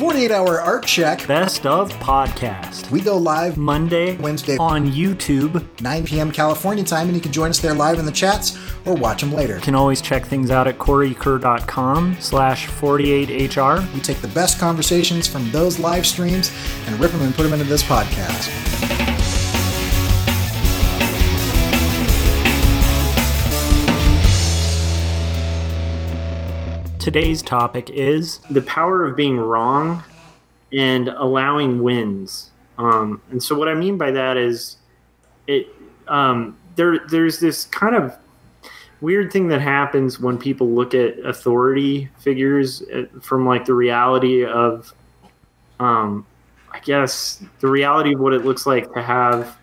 48 hour art check. Best of podcast. We go live Monday, Wednesday. on YouTube. 9 p.m. California time, and you can join us there live in the chats or watch them later. You can always check things out at coreykerr.com slash 48hr. We take the best conversations from those live streams and rip them and put them into this podcast. Today's topic is the power of being wrong and allowing wins. Um, and so, what I mean by that is, it um, there there's this kind of weird thing that happens when people look at authority figures uh, from like the reality of, um, I guess, the reality of what it looks like to have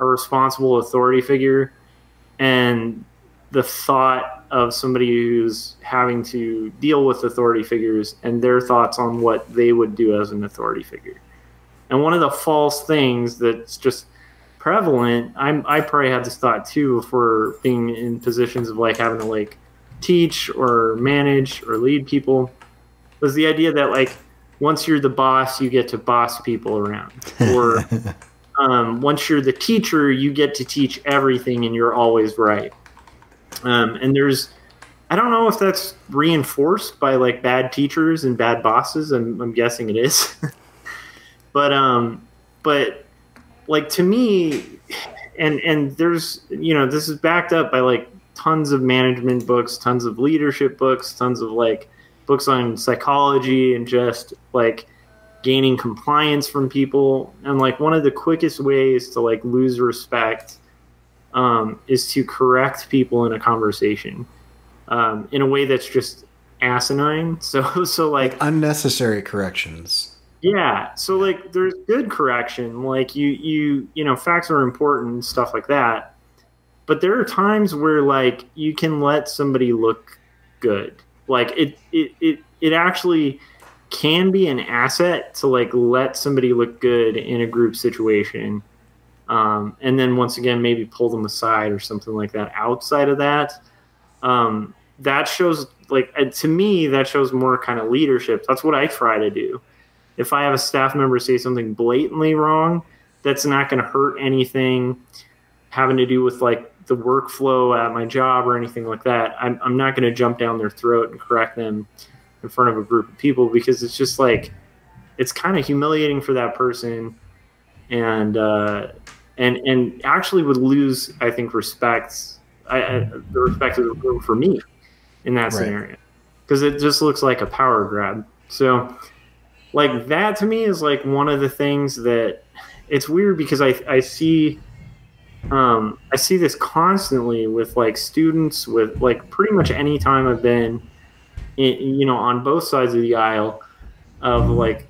a responsible authority figure, and the thought of somebody who's having to deal with authority figures and their thoughts on what they would do as an authority figure. And one of the false things that's just prevalent, I'm, I probably had this thought too for being in positions of like having to like teach or manage or lead people, was the idea that like once you're the boss, you get to boss people around. Or um, once you're the teacher, you get to teach everything and you're always right. Um, and there's, I don't know if that's reinforced by like bad teachers and bad bosses. I'm, I'm guessing it is. but, um, but like to me, and, and there's, you know, this is backed up by like tons of management books, tons of leadership books, tons of like books on psychology and just like gaining compliance from people. And like one of the quickest ways to like lose respect um, is to correct people in a conversation um, in a way that's just asinine. So, so like Unnecessary corrections. yeah, so like there's good correction, like you you you know facts are important and stuff like that. But there are times where like you can let somebody look good. Like it it it, it actually can be an asset to like let somebody look good in a group situation um, and then once again maybe pull them aside or something like that outside of that. Um, that shows like to me that shows more kind of leadership. That's what i try to do. If i have a staff member say something blatantly wrong that's not going to hurt anything having to do with like the workflow at my job or anything like that. I'm, I'm not going to jump down their throat and correct them in front of a group of people because it's just like it's kind of humiliating for that person. And uh, and and actually would lose I think respect I, I, the respect of the room for me in that Right. scenario because it just looks like a power grab. So like that to me is like one of the things that it's weird because I I see um, I see this constantly with like students with like pretty much any time I've been in, you know on both sides of the aisle of like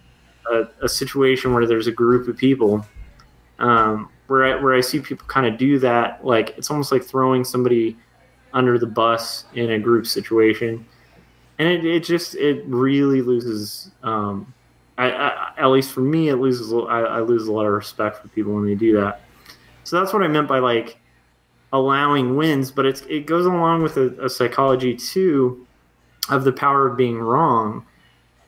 a, a situation where there's a group of people um, where I, where I see people kind of do that like it's almost like throwing somebody under the bus in a group situation. And it, it just it really loses um, I, I, at least for me it loses I, I lose a lot of respect for people when they do that. So that's what I meant by like allowing wins but it's it goes along with a, a psychology too of the power of being wrong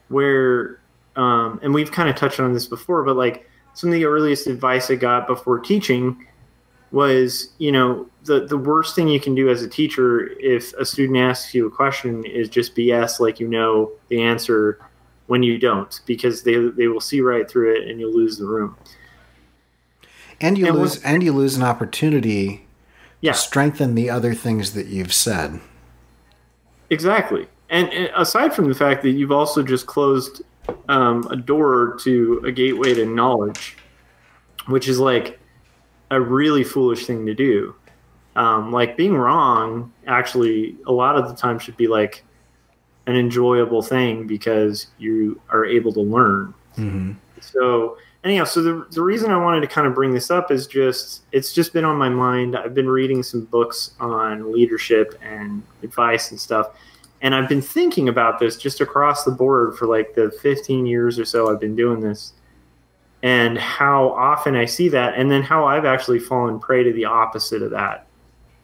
where um, and we've kind of touched on this before but like some of the earliest advice i got before teaching was you know the the worst thing you can do as a teacher if a student asks you a question is just bs like you know the answer when you don't because they they will see right through it and you'll lose the room And you And lose and you lose an opportunity yeah to strengthen the other things that you've said. Exactly. And, and aside from the fact that you've also just closed um, a door to a gateway to knowledge, which is like a really foolish thing to do. Um, like being wrong, actually, a lot of the time should be like an enjoyable thing because you are able to learn. hmm So anyhow, so the, the reason I wanted to kind of bring this up is just it's just been on my mind. I've been reading some books on leadership and advice and stuff, and I've been thinking about this just across the board for like the 15 years or so I've been doing this, and how often I see that, and then how I've actually fallen prey to the opposite of that,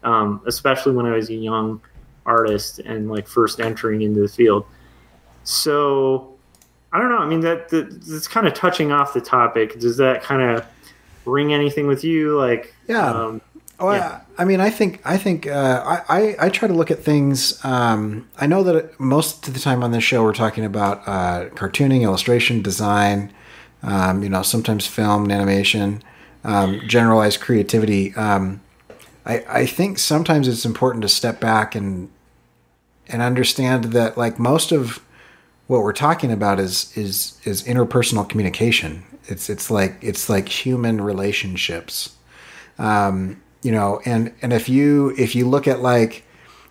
um, especially when I was a young artist and like first entering into the field. So I don't know. I mean, that, that that's kind of touching off the topic. Does that kind of ring anything with you? Like, Yeah. um, Oh, Yeah. I, I mean, I think I think uh, I, I I try to look at things. Um, I know that most of the time on this show we're talking about uh, cartooning, illustration, design. Um, you know, sometimes film and animation, um, generalized creativity. Um, I I think sometimes it's important to step back and and understand that like most of what we're talking about is is is interpersonal communication. It's it's like it's like human relationships um, you know and and if you if you look at like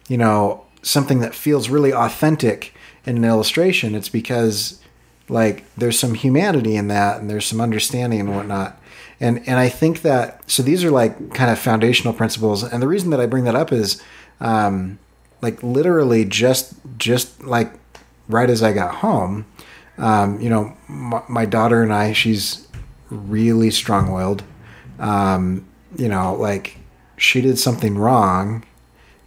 you know something that feels really authentic in an illustration it's because like there's some humanity in that and there's some understanding and whatnot. And and i think that so these are like kind of foundational principles. And the reason that i bring that up is um like literally just just like right as i got home um you know my, my daughter and i she's really strong-willed. Um, you know, like she did something wrong,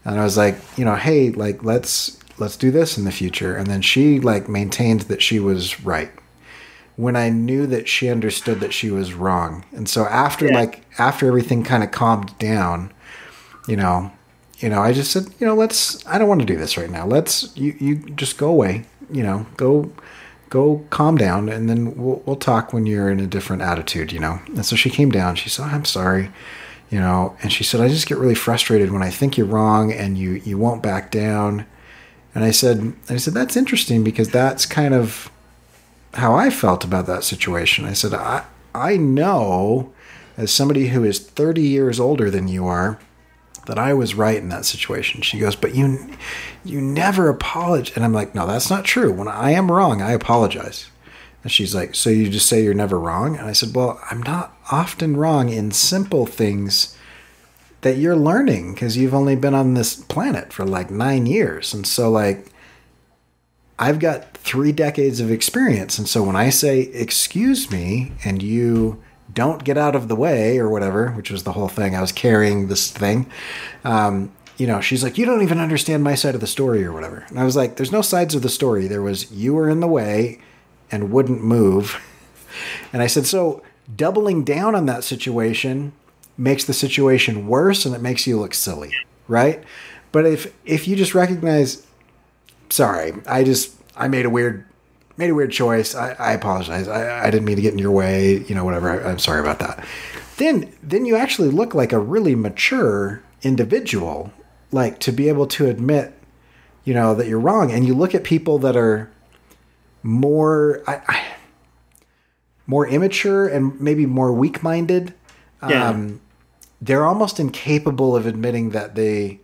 and I was like, you know, hey, like let's let's do this in the future, and then she like maintained that she was right when I knew that she understood that she was wrong, and so after Yeah. like after everything kind of calmed down, you know, you know, I just said, you know, let's. I don't want to do this right now. Let's you you just go away. You know, go go calm down and then we'll, we'll talk when you're in a different attitude you know and so she came down she said i'm sorry you know and she said i just get really frustrated when i think you're wrong and you you won't back down and i said i said that's interesting because that's kind of how i felt about that situation i said i i know as somebody who is 30 years older than you are that I was right in that situation. She goes, but you, you never apologize. And I'm like, no, that's not true. When I am wrong, I apologize. And she's like, so you just say you're never wrong? And I said, well, I'm not often wrong in simple things that you're learning because you've only been on this planet for like nine years. And so like, I've got three decades of experience. And so when I say, excuse me, and you don't get out of the way or whatever, which was the whole thing, I was carrying this thing. Um, you know, she's like, you don't even understand my side of the story or whatever. And I was like, there's no sides of the story. There was, you were in the way and wouldn't move. And I said, so doubling down on that situation makes the situation worse and it makes you look silly, right? But if if you just recognize, sorry, I just I made a weird made a weird choice. I, I apologize. I, I didn't mean to get in your way. You know, whatever. I, I'm sorry about that. Then then you actually look like a really mature individual, like to be able to admit, you know, that you're wrong. And you look at people that are more. I, I, more immature and maybe more weak-minded Yeah. um, they're almost incapable of admitting that they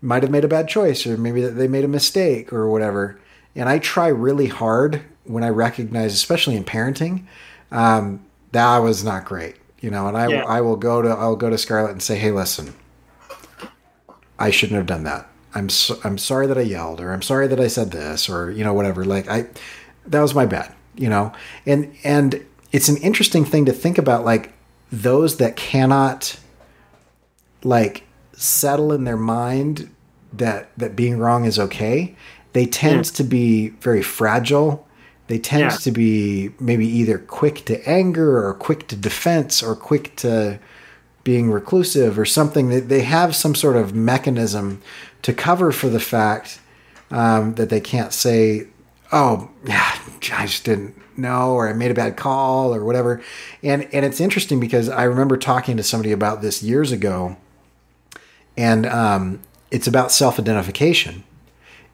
might have made a bad choice or maybe that they made a mistake or whatever and i try really hard when i recognize especially in parenting um, that was not great you know and i, Yeah. I will go to i'll go to scarlett and say hey listen i shouldn't have done that i'm so, i'm sorry that i yelled or i'm sorry that i said this or you know whatever like i that was my bad you know? And and it's an interesting thing to think about like those that cannot like settle in their mind that that being wrong is okay they tend to be very fragile. They tend Yeah. to be maybe either quick to anger or quick to defense or quick to being reclusive or something. That they have some sort of mechanism to cover for the fact um, that they can't say oh yeah i just didn't know or i made a bad call or whatever. And and it's interesting because i remember talking to somebody about this years ago and um, it's about self-identification.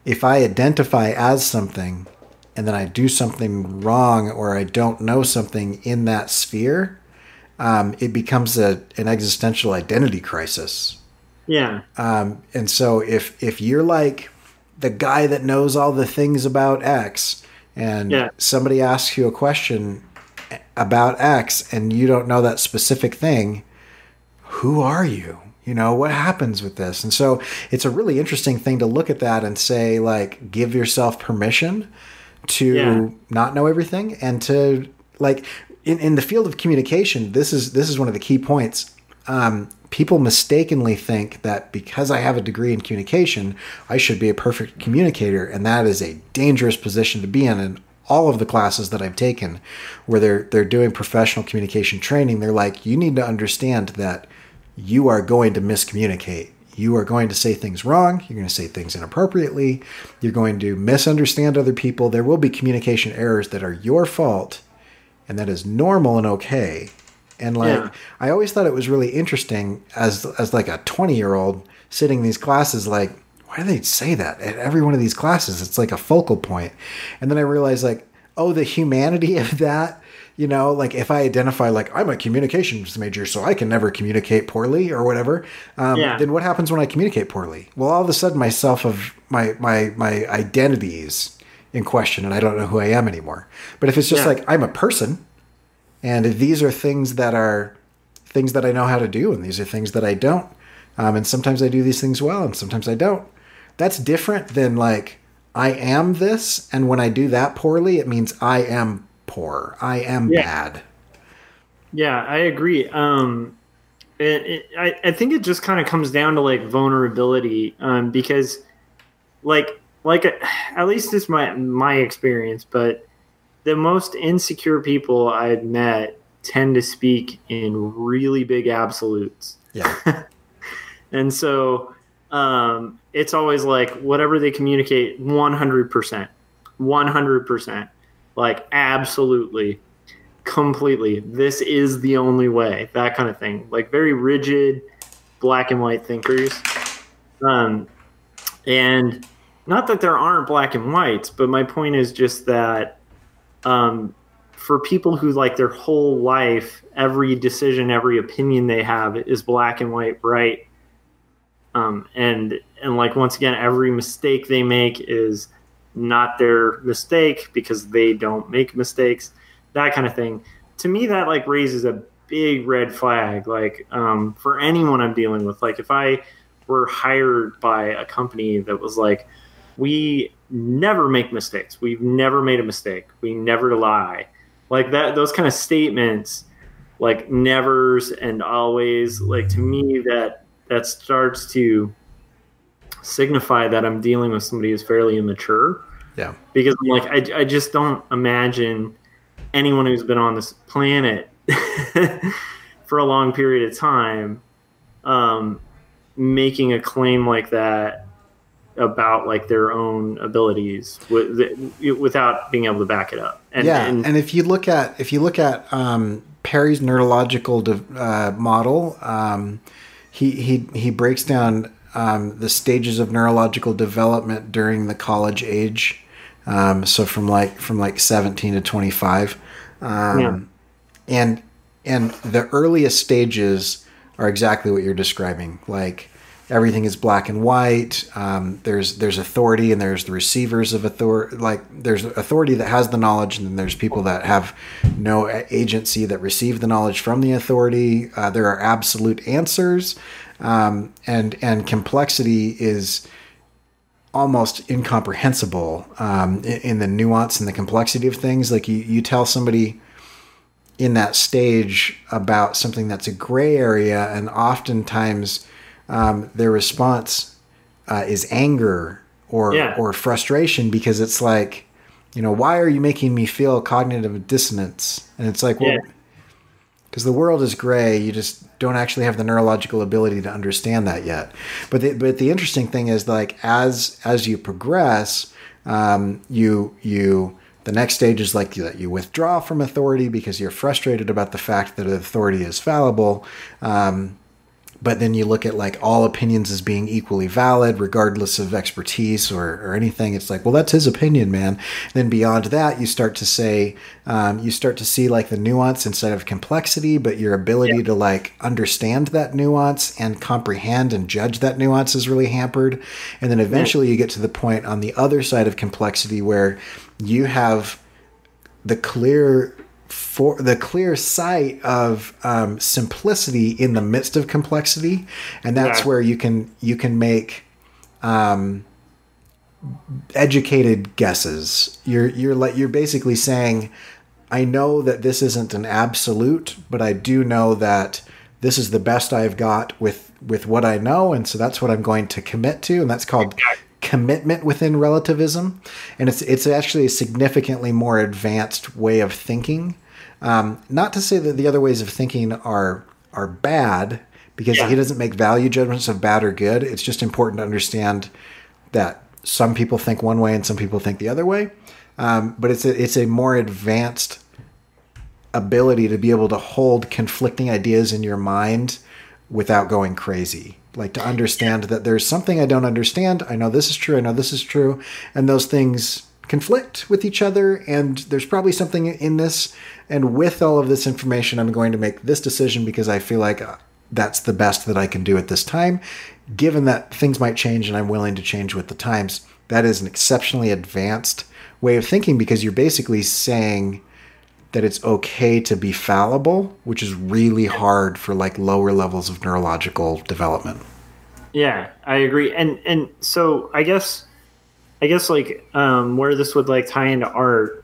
If i identify as something and then i do something wrong or i don't know something in that sphere um, it becomes a, an existential identity crisis. Yeah. um, and so if if you're like the guy that knows all the things about X, and Yeah. somebody asks you a question about X, and you don't know that specific thing, who are you? You know what happens with this? And so it's a really interesting thing to look at that and say, like, give yourself permission to Yeah. not know everything and to like in, in the field of communication this is this is one of the key points um, people mistakenly think that because i have a degree in communication i should be a perfect communicator and that is a dangerous position to be in and all of the classes that I've taken where they're they're doing professional communication training, they're like, you need to understand that you are going to miscommunicate. You are going to say things wrong. You're going to say things inappropriately. You're going to misunderstand other people. There will be communication errors that are your fault, and that is normal and okay. And like, Yeah. I always thought it was really interesting as as like a 20 year old sitting in these classes, like, why do they say that at every one of these classes? It's like a focal point. And then I realized, like, oh, the humanity of that. You know, like if I identify like I'm a communications major, so I can never communicate poorly or whatever. Um, Yeah. Then what happens when I communicate poorly? Well, all of a sudden, myself of my my my identities in question, and I don't know who I am anymore. But if it's just Yeah. like I'm a person, and these are things that are things that I know how to do, and these are things that I don't. Um, and sometimes I do these things well, and sometimes I don't. That's different than like I am this, and when I do that poorly, it means I am poor. I am Yeah. bad. Yeah, I agree. Um, it, it, I, I think it just kind of comes down to like vulnerability, um, because, like, like at least it's my my experience, but the most insecure people I've met tend to speak in really big absolutes, Yeah, and so um, it's always like whatever they communicate, one hundred percent, one hundred percent, like absolutely completely. This is the only way that kind of thing. Like very rigid black and white thinkers. Um and not that there aren't black and whites but my point is just that um for people who like their whole life every decision every opinion they have is black and white right um and and like once again every mistake they make is not their mistake because they don't make mistakes that kind of thing. To me that like raises a big red flag. Like um, for anyone i'm dealing with like if i were hired by a company that was like we never make mistakes. We've never made a mistake. We never lie. Like that those kind of statements like nevers and always like to me that that starts to signify that i'm dealing with somebody who's fairly immature. Yeah, because I'm like I, I just don't imagine anyone who's been on this planet for a long period of time um, making a claim like that about like their own abilities with, without being able to back it up. And, yeah. and, And, if you look at if you look at um, Perry's neurological uh, model, um, he he he breaks down um, the stages of neurological development during the college age. Um, so from like from like seventeen to twenty five, um, Yeah. and and the earliest stages are exactly what you're describing. Like everything is black and white. Um, there's there's authority and there's the receivers of authority. Like there's authority that has the knowledge, and then there's people that have no agency that receive the knowledge from the authority. Uh, there are absolute answers, um, and and complexity is almost incomprehensible um, in, in the nuance and the complexity of things. Like you, you tell somebody in that stage about something that's a gray area, and oftentimes um, their response uh, is anger or Yeah. or frustration because it's like, you know, why are you making me feel cognitive dissonance? And it's like, well, Yeah. because the world is gray, you just don't actually have the neurological ability to understand that yet. But the, but the interesting thing is like as as you progress, um, you you the next stage is like that you withdraw from authority because you're frustrated about the fact that authority is fallible. Um, but then you look at like all opinions as being equally valid regardless of expertise or, or anything it's like well that's his opinion man. Then beyond that you start to say um, you start to see like the nuance instead of complexity but your ability to like understand that nuance and comprehend and judge that nuance is really hampered. And then eventually you get to the point on the other side of complexity where you have the clear for the clear sight of um, simplicity in the midst of complexity, and that's Yeah. where you can you can make um, educated guesses. You're you're like you're basically saying, I know that this isn't an absolute, but I do know that this is the best I've got with with what I know, and so that's what I'm going to commit to, and that's called commitment within relativism, and it's it's actually a significantly more advanced way of thinking. Um, not to say that the other ways of thinking are are bad, because Yeah. he doesn't make value judgments of bad or good. It's just important to understand that some people think one way and some people think the other way. Um, but it's a it's a more advanced ability to be able to hold conflicting ideas in your mind without going crazy. Like to understand that there's something I don't understand. I know this is true. I know this is true. And those things conflict with each other. And there's probably something in this. And with all of this information, I'm going to make this decision because I feel like uh, that's the best that I can do at this time. Given that things might change and I'm willing to change with the times, that is an exceptionally advanced way of thinking because you're basically saying that it's okay to be fallible, which is really hard for like lower levels of neurological development. Yeah, I agree. And and so I guess I guess like um where this would like tie into art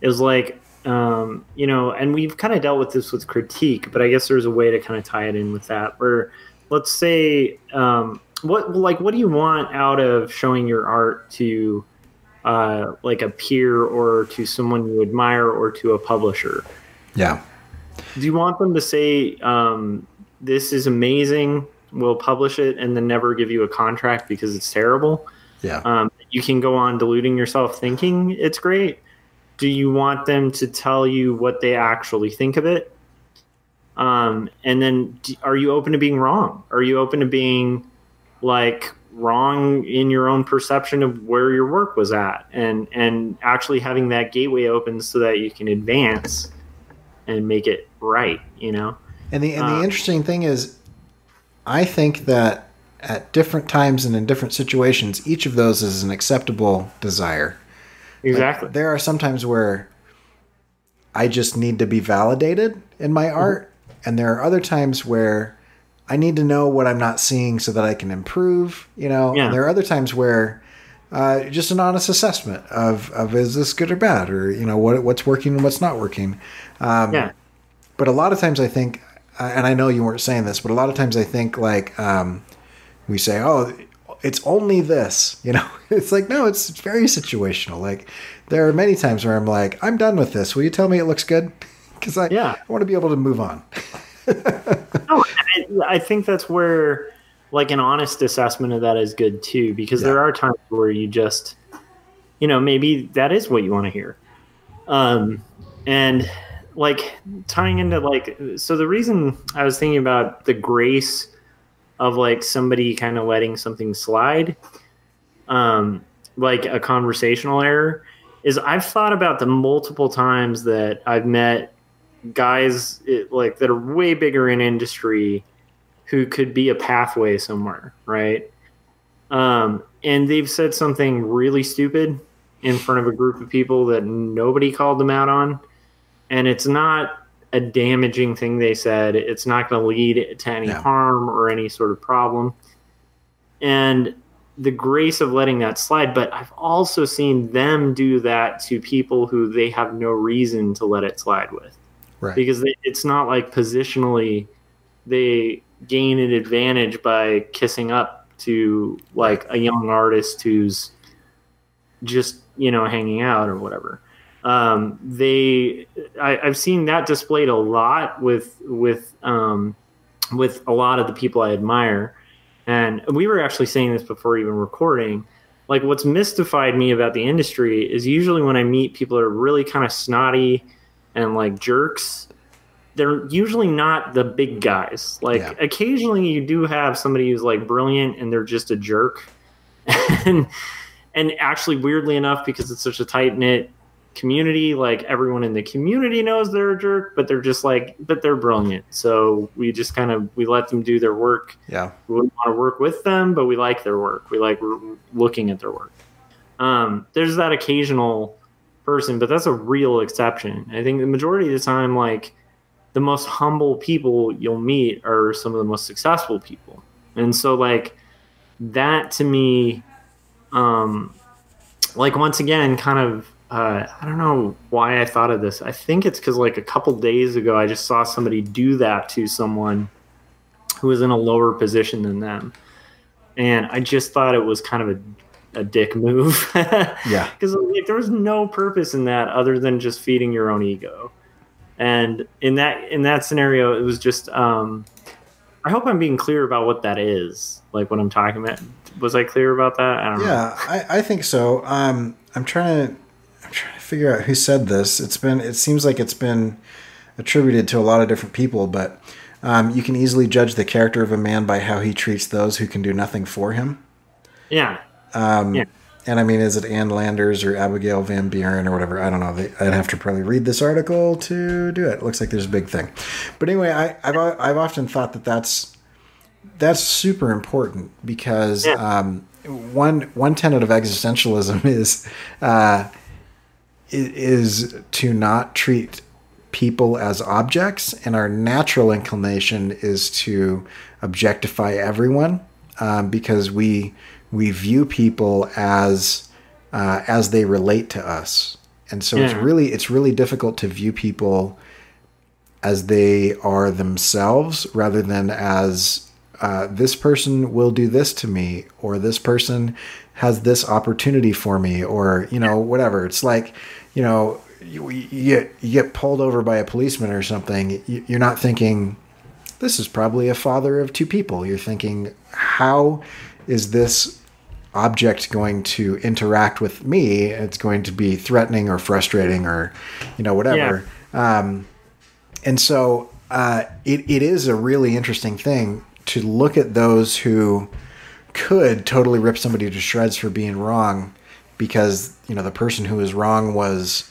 is like um you know, and we've kind of dealt with this with critique, but I guess there's a way to kind of tie it in with that where let's say um what like what do you want out of showing your art to uh like a peer or to someone you admire or to a publisher? Yeah. Do you want them to say, um, "This is amazing"? We'll publish it, and then never give you a contract because it's terrible. Yeah. Um, you can go on deluding yourself, thinking it's great. Do you want them to tell you what they actually think of it? Um, and then, are you open to being wrong? Are you open to being like wrong in your own perception of where your work was at, and and actually having that gateway open so that you can advance and make it right? You know. And the and the Uh, interesting thing is I think that at different times and in different situations, each of those is an acceptable desire. Like, Exactly. there are some times where I just need to be validated in my art, and there are other times where I need to know what I'm not seeing so that I can improve. You know, Yeah. there are other times where uh, just an honest assessment of, of is this good or bad, or you know what what's working and what's not working. Um, yeah. but a lot of times I think, uh, and I know you weren't saying this, but a lot of times I think like um, we say, oh, it's only this, you know. It's like no, it's very situational. Like there are many times where I'm like, I'm done with this. Will you tell me it looks good? Because I, Yeah. I want to be able to move on. No, I, I think that's where like an honest assessment of that is good too, because there are times where you just, you know, maybe that is what you want to hear. Um, and like tying into like, so the reason I was thinking about the grace of like somebody kind of letting something slide, um, like a conversational error, is I've thought about the multiple times that I've met guys it, like that are way bigger in industry who could be a pathway somewhere, right? Um, and they've said something really stupid in front of a group of people that nobody called them out on, and it's not a damaging thing they said. It's not going to lead to any Yeah. harm or any sort of problem. And the grace of letting that slide, but I've also seen them do that to people who they have no reason to let it slide with Right. because it's not like positionally they gain an advantage by kissing up to like a young artist who's just you know hanging out or whatever. Um, they I, i've seen that displayed a lot with with um, with a lot of the people i admire. And we were actually saying this before even recording. Like what's mystified me about the industry is usually when i meet people that are really kind of snotty and like jerks they're usually not the big guys like Yeah. occasionally you do have somebody who's like brilliant and they're just a jerk and and actually weirdly enough because it's such a tight knit community like everyone in the community knows they're a jerk but they're just like but they're brilliant so we just kind of we let them do their work Yeah. we want to work with them, but we like their work. We like looking at their work. Um, there's that occasional person, but that's a real exception. I think the majority of the time, like the most humble people you'll meet are some of the most successful people, and so like that to me, um, like once again, kind of. Uh, I don't know why I thought of this. I think it's because like a couple days ago, I just saw somebody do that to someone who was in a lower position than them. And I just thought it was kind of a a dick move. yeah, because like, there was no purpose in that other than just feeding your own ego. And in that in that scenario, it was just. Um, I hope I'm being clear about what that is, like what I'm talking about. Was I clear about that? I don't yeah, know. Yeah, I, I think so. Um, I'm trying to I'm trying to figure out who said this. It's been it seems like it's been attributed to a lot of different people, but um, you can easily judge the character of a man by how he treats those who can do nothing for him. Yeah. Um, yeah. And I mean, is it Ann Landers or Abigail Van Buren or whatever? I don't know. They, I'd have to probably read this article to do it. it looks like there's a big thing. But anyway, I, have I've often thought that that's that's super important because yeah. um, one one tenet of existentialism is uh, is to not treat people as objects, and our natural inclination is to objectify everyone um, because we we view people as uh, as they relate to us, and so yeah. it's really it's really difficult to view people as they are themselves rather than as uh, this person will do this to me or this person has this opportunity for me or you know whatever. It's like you know you, you get you get pulled over by a policeman or something you're not thinking this is probably a father of two people. You're thinking how is this object going to interact with me it's going to be threatening or frustrating or you know whatever yeah. um, and so uh, it, it is a really interesting thing to look at those who could totally rip somebody to shreds for being wrong because you know the person who was wrong was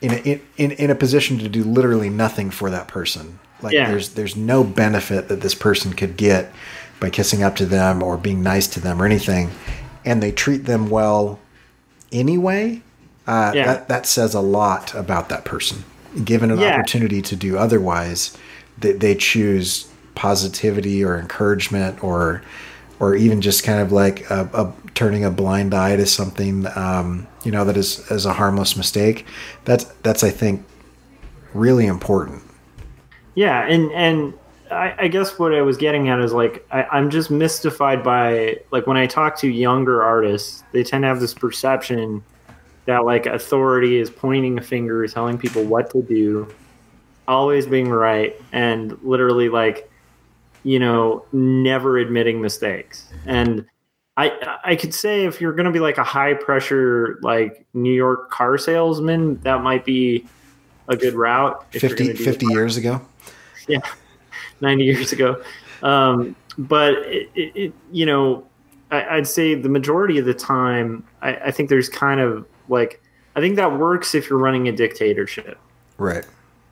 in a, in in a position to do literally nothing for that person. Like yeah. there's there's no benefit that this person could get by kissing up to them or being nice to them or anything, and they treat them well anyway. Uh, yeah. That that says a lot about that person. Given an yeah. opportunity to do otherwise, they, they choose positivity or encouragement or or even just kind of like a, a turning a blind eye to something um, you know that is as a harmless mistake that's that's i think really important yeah and and I, I guess what i was getting at is like I, i'm just mystified by like when i talk to younger artists they tend to have this perception that like authority is pointing a finger telling people what to do always being right and literally like you know, never admitting mistakes. And I I could say if you're going to be like a high pressure like New York car salesman, that might be a good route. 50, 50 years ago. Yeah, 90 years ago. Um, but it, it, you know, I, would say the majority of the time, I, I think there's kind of like I think that works if you're running a dictatorship. Right.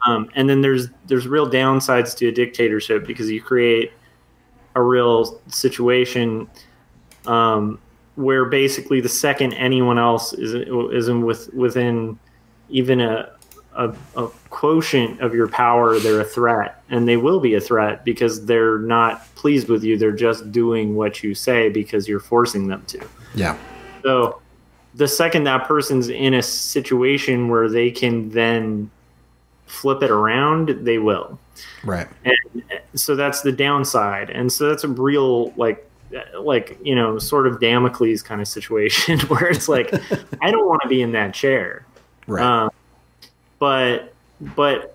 Um, and then there's there's real downsides to a dictatorship because you create a real situation um, where basically the second anyone else is isn't with within even a, a, a quotient of your power, they're a threat, and they will be a threat because they're not pleased with you. They're just doing what you say because you're forcing them to. Yeah. So the second that person's in a situation where they can then flip it around, they will. Right. And so that's the downside. And so that's a real like like you know sword of Damocles kind of situation where it's like I don't want to be in that chair. Right. Um, but but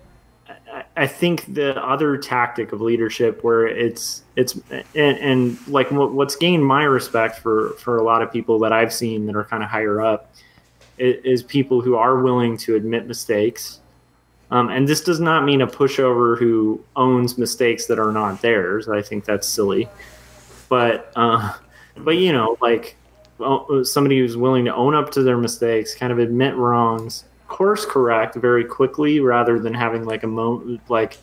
I think the other tactic of leadership where it's it's and, and like what's gained my respect for for a lot of people that I've seen that are kind of higher up is people who are willing to admit mistakes um, and this does not mean a pushover who owns mistakes that are not theirs. I think that's silly. But uh, but you know, like somebody who's willing to own up to their mistakes, kind of admit wrongs, course correct very quickly, rather than having like a moment like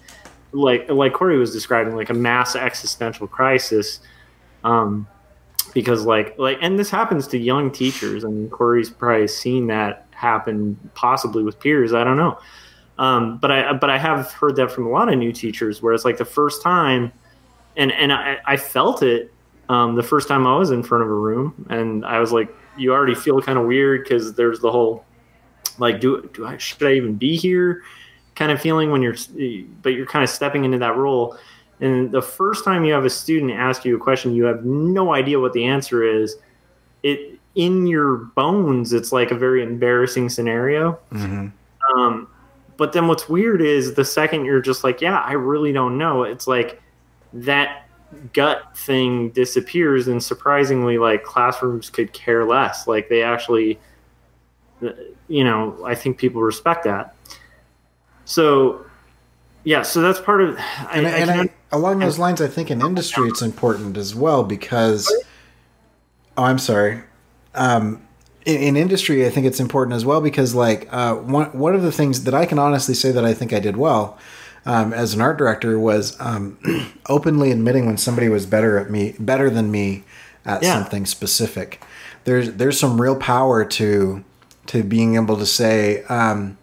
like like Corey was describing, like a mass existential crisis. Um, because like like and this happens to young teachers. I mean, Corey's probably seen that happen possibly with peers. I don't know um, but I but I have heard that from a lot of new teachers where it's like the first time, and and I, I felt it um, the first time I was in front of a room, and I was like, you already feel kind of weird because there's the whole like do do I should I even be here kind of feeling when you're but you're kind of stepping into that role. And the first time you have a student ask you a question, you have no idea what the answer is. it in your bones, it's like a very embarrassing scenario. Mm-hmm. Um, but then what's weird is the second you're just like, yeah, I really don't know. It's like that gut thing disappears, and surprisingly, like classrooms could care less. Like they actually, you know, I think people respect that. So, yeah, so that's part of. I, and, I and I, along those lines, I think in industry it's important as well because. Oh, I'm sorry. Um, in, in industry, I think it's important as well because, like, uh, one one of the things that I can honestly say that I think I did well um, as an art director was um, openly admitting when somebody was better at me, better than me at Yeah. something specific. There's there's some real power to to being able to say, um,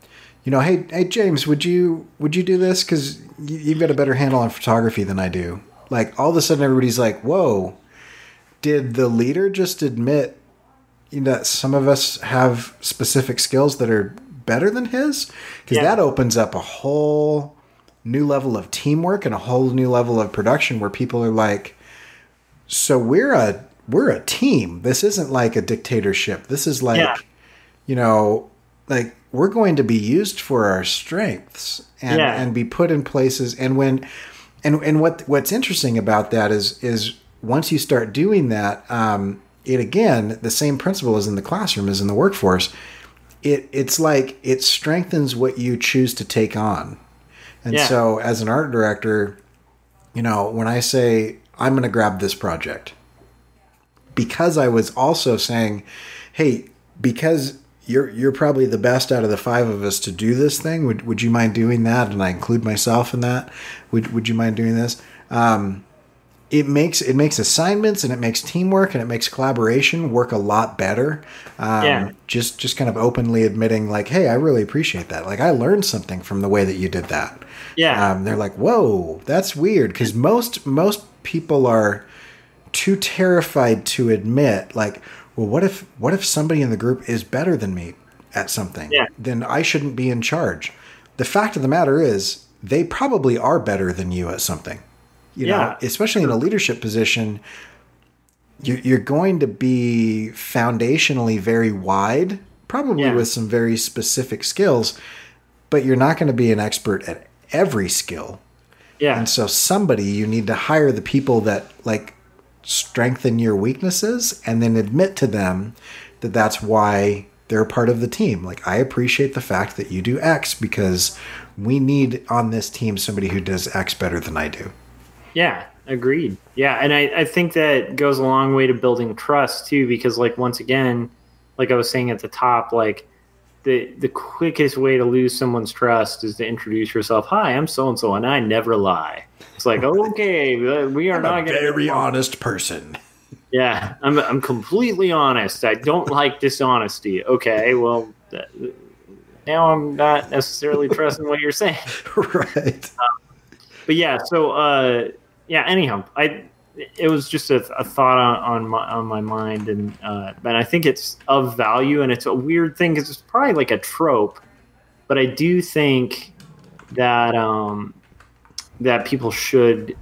you know, hey hey James, would you would you do this because you, you've got a better handle on photography than I do. Like all of a sudden, everybody's like, whoa. Did the leader just admit you know, that some of us have specific skills that are better than his? Because Yeah. that opens up a whole new level of teamwork and a whole new level of production where people are like, so we're a we're a team. This isn't like a dictatorship. This is like, Yeah. You know, like we're going to be used for our strengths and Yeah. and be put in places. And when and and what what's interesting about that is is once you start doing that, um, it again the same principle as in the classroom as in the workforce. It it's like it strengthens what you choose to take on. And Yeah. so as an art director, you know, when I say I'm going to grab this project, because I was also saying, hey, because you're you're probably the best out of the five of us to do this thing. Would would you mind doing that? And I include myself in that. Would would you mind doing this? Um, it makes it makes assignments and it makes teamwork and it makes collaboration work a lot better. Um, Yeah. Just just kind of openly admitting like, hey, I really appreciate that. Like I learned something from the way that you did that. yeah, Um, they're like, whoa, that's weird because most most people are too terrified to admit like, well, what if what if somebody in the group is better than me at something? Yeah. Then I shouldn't be in charge. The fact of the matter is, they probably are better than you at something. You know, Yeah. especially in a leadership position, you're, you're going to be foundationally very wide, probably Yeah. with some very specific skills, but you're not going to be an expert at every skill. yeah, And so somebody you need to hire the people that like strengthen your weaknesses and then admit to them that that's why they're part of the team. Like I appreciate the fact that you do X because we need on this team somebody who does X better than I do. Yeah, agreed. Yeah, and I, I think that goes a long way to building trust too, because like once again, like I was saying at the top, like the the quickest way to lose someone's trust is to introduce yourself. Hi, I'm so and so, and I never lie. It's like okay, we are not a very honest person. Yeah, I'm I'm completely honest. I don't like dishonesty. Okay, well. That, now I'm not necessarily trusting what you're saying. right. but yeah so uh yeah anyhow i it was just a, a thought on, on my on my mind and uh but i think it's of value and it's a weird thing because it's probably like a trope but i do think that um that people should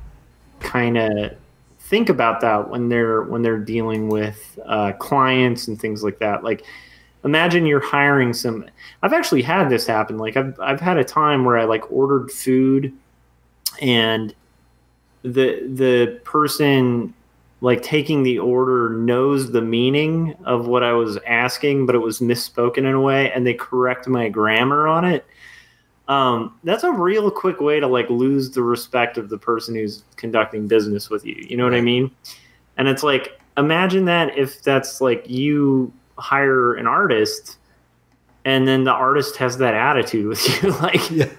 kind of think about that when they're when they're dealing with uh, clients and things like that like imagine you're hiring some i've actually had this happen like i've, I've had a time where i like ordered food and the the person like taking the order knows the meaning of what I was asking, but it was misspoken in a way, and they correct my grammar on it. Um, that's a real quick way to like lose the respect of the person who's conducting business with you. You know what I mean? And it's like imagine that if that's like you hire an artist, and then the artist has that attitude with you, like Yeah.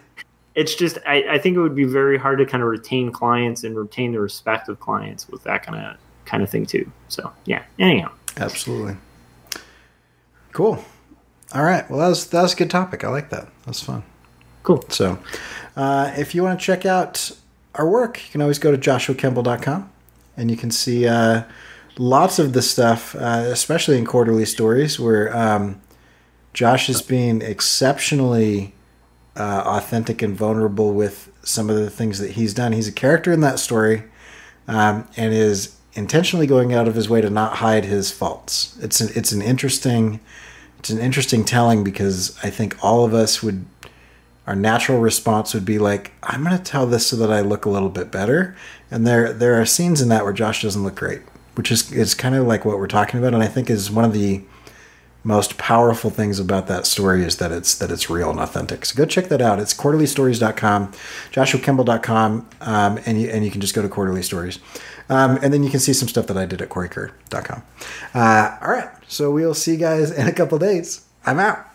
it's just I, I think it would be very hard to kind of retain clients and retain the respect of clients with that kind of kind of thing too. So yeah. Anyhow, Absolutely. Cool. All right. Well, that was that was a good topic. I like that. That's fun. Cool. So, uh, if you want to check out our work, you can always go to joshuakemble.com and you can see uh, lots of the stuff, uh, especially in quarterly stories, where um, Josh is being exceptionally uh, authentic and vulnerable with some of the things that he's done. He's a character in that story um, and is intentionally going out of his way to not hide his faults. It's an, it's an interesting it's an interesting telling because I think all of us would our natural response would be like, I'm going to tell this so that I look a little bit better. And there there are scenes in that where Josh doesn't look great, which is is kind of like what we're talking about, and I think is one of the most powerful things about that story is that it's that it's real and authentic. So go check that out. It's quarterlystories.com, joshuakimball.com, um, and you and you can just go to quarterly stories. Um, and then you can see some stuff that I did at coreykerr.com. Uh, all right. So we'll see you guys in a couple days. I'm out.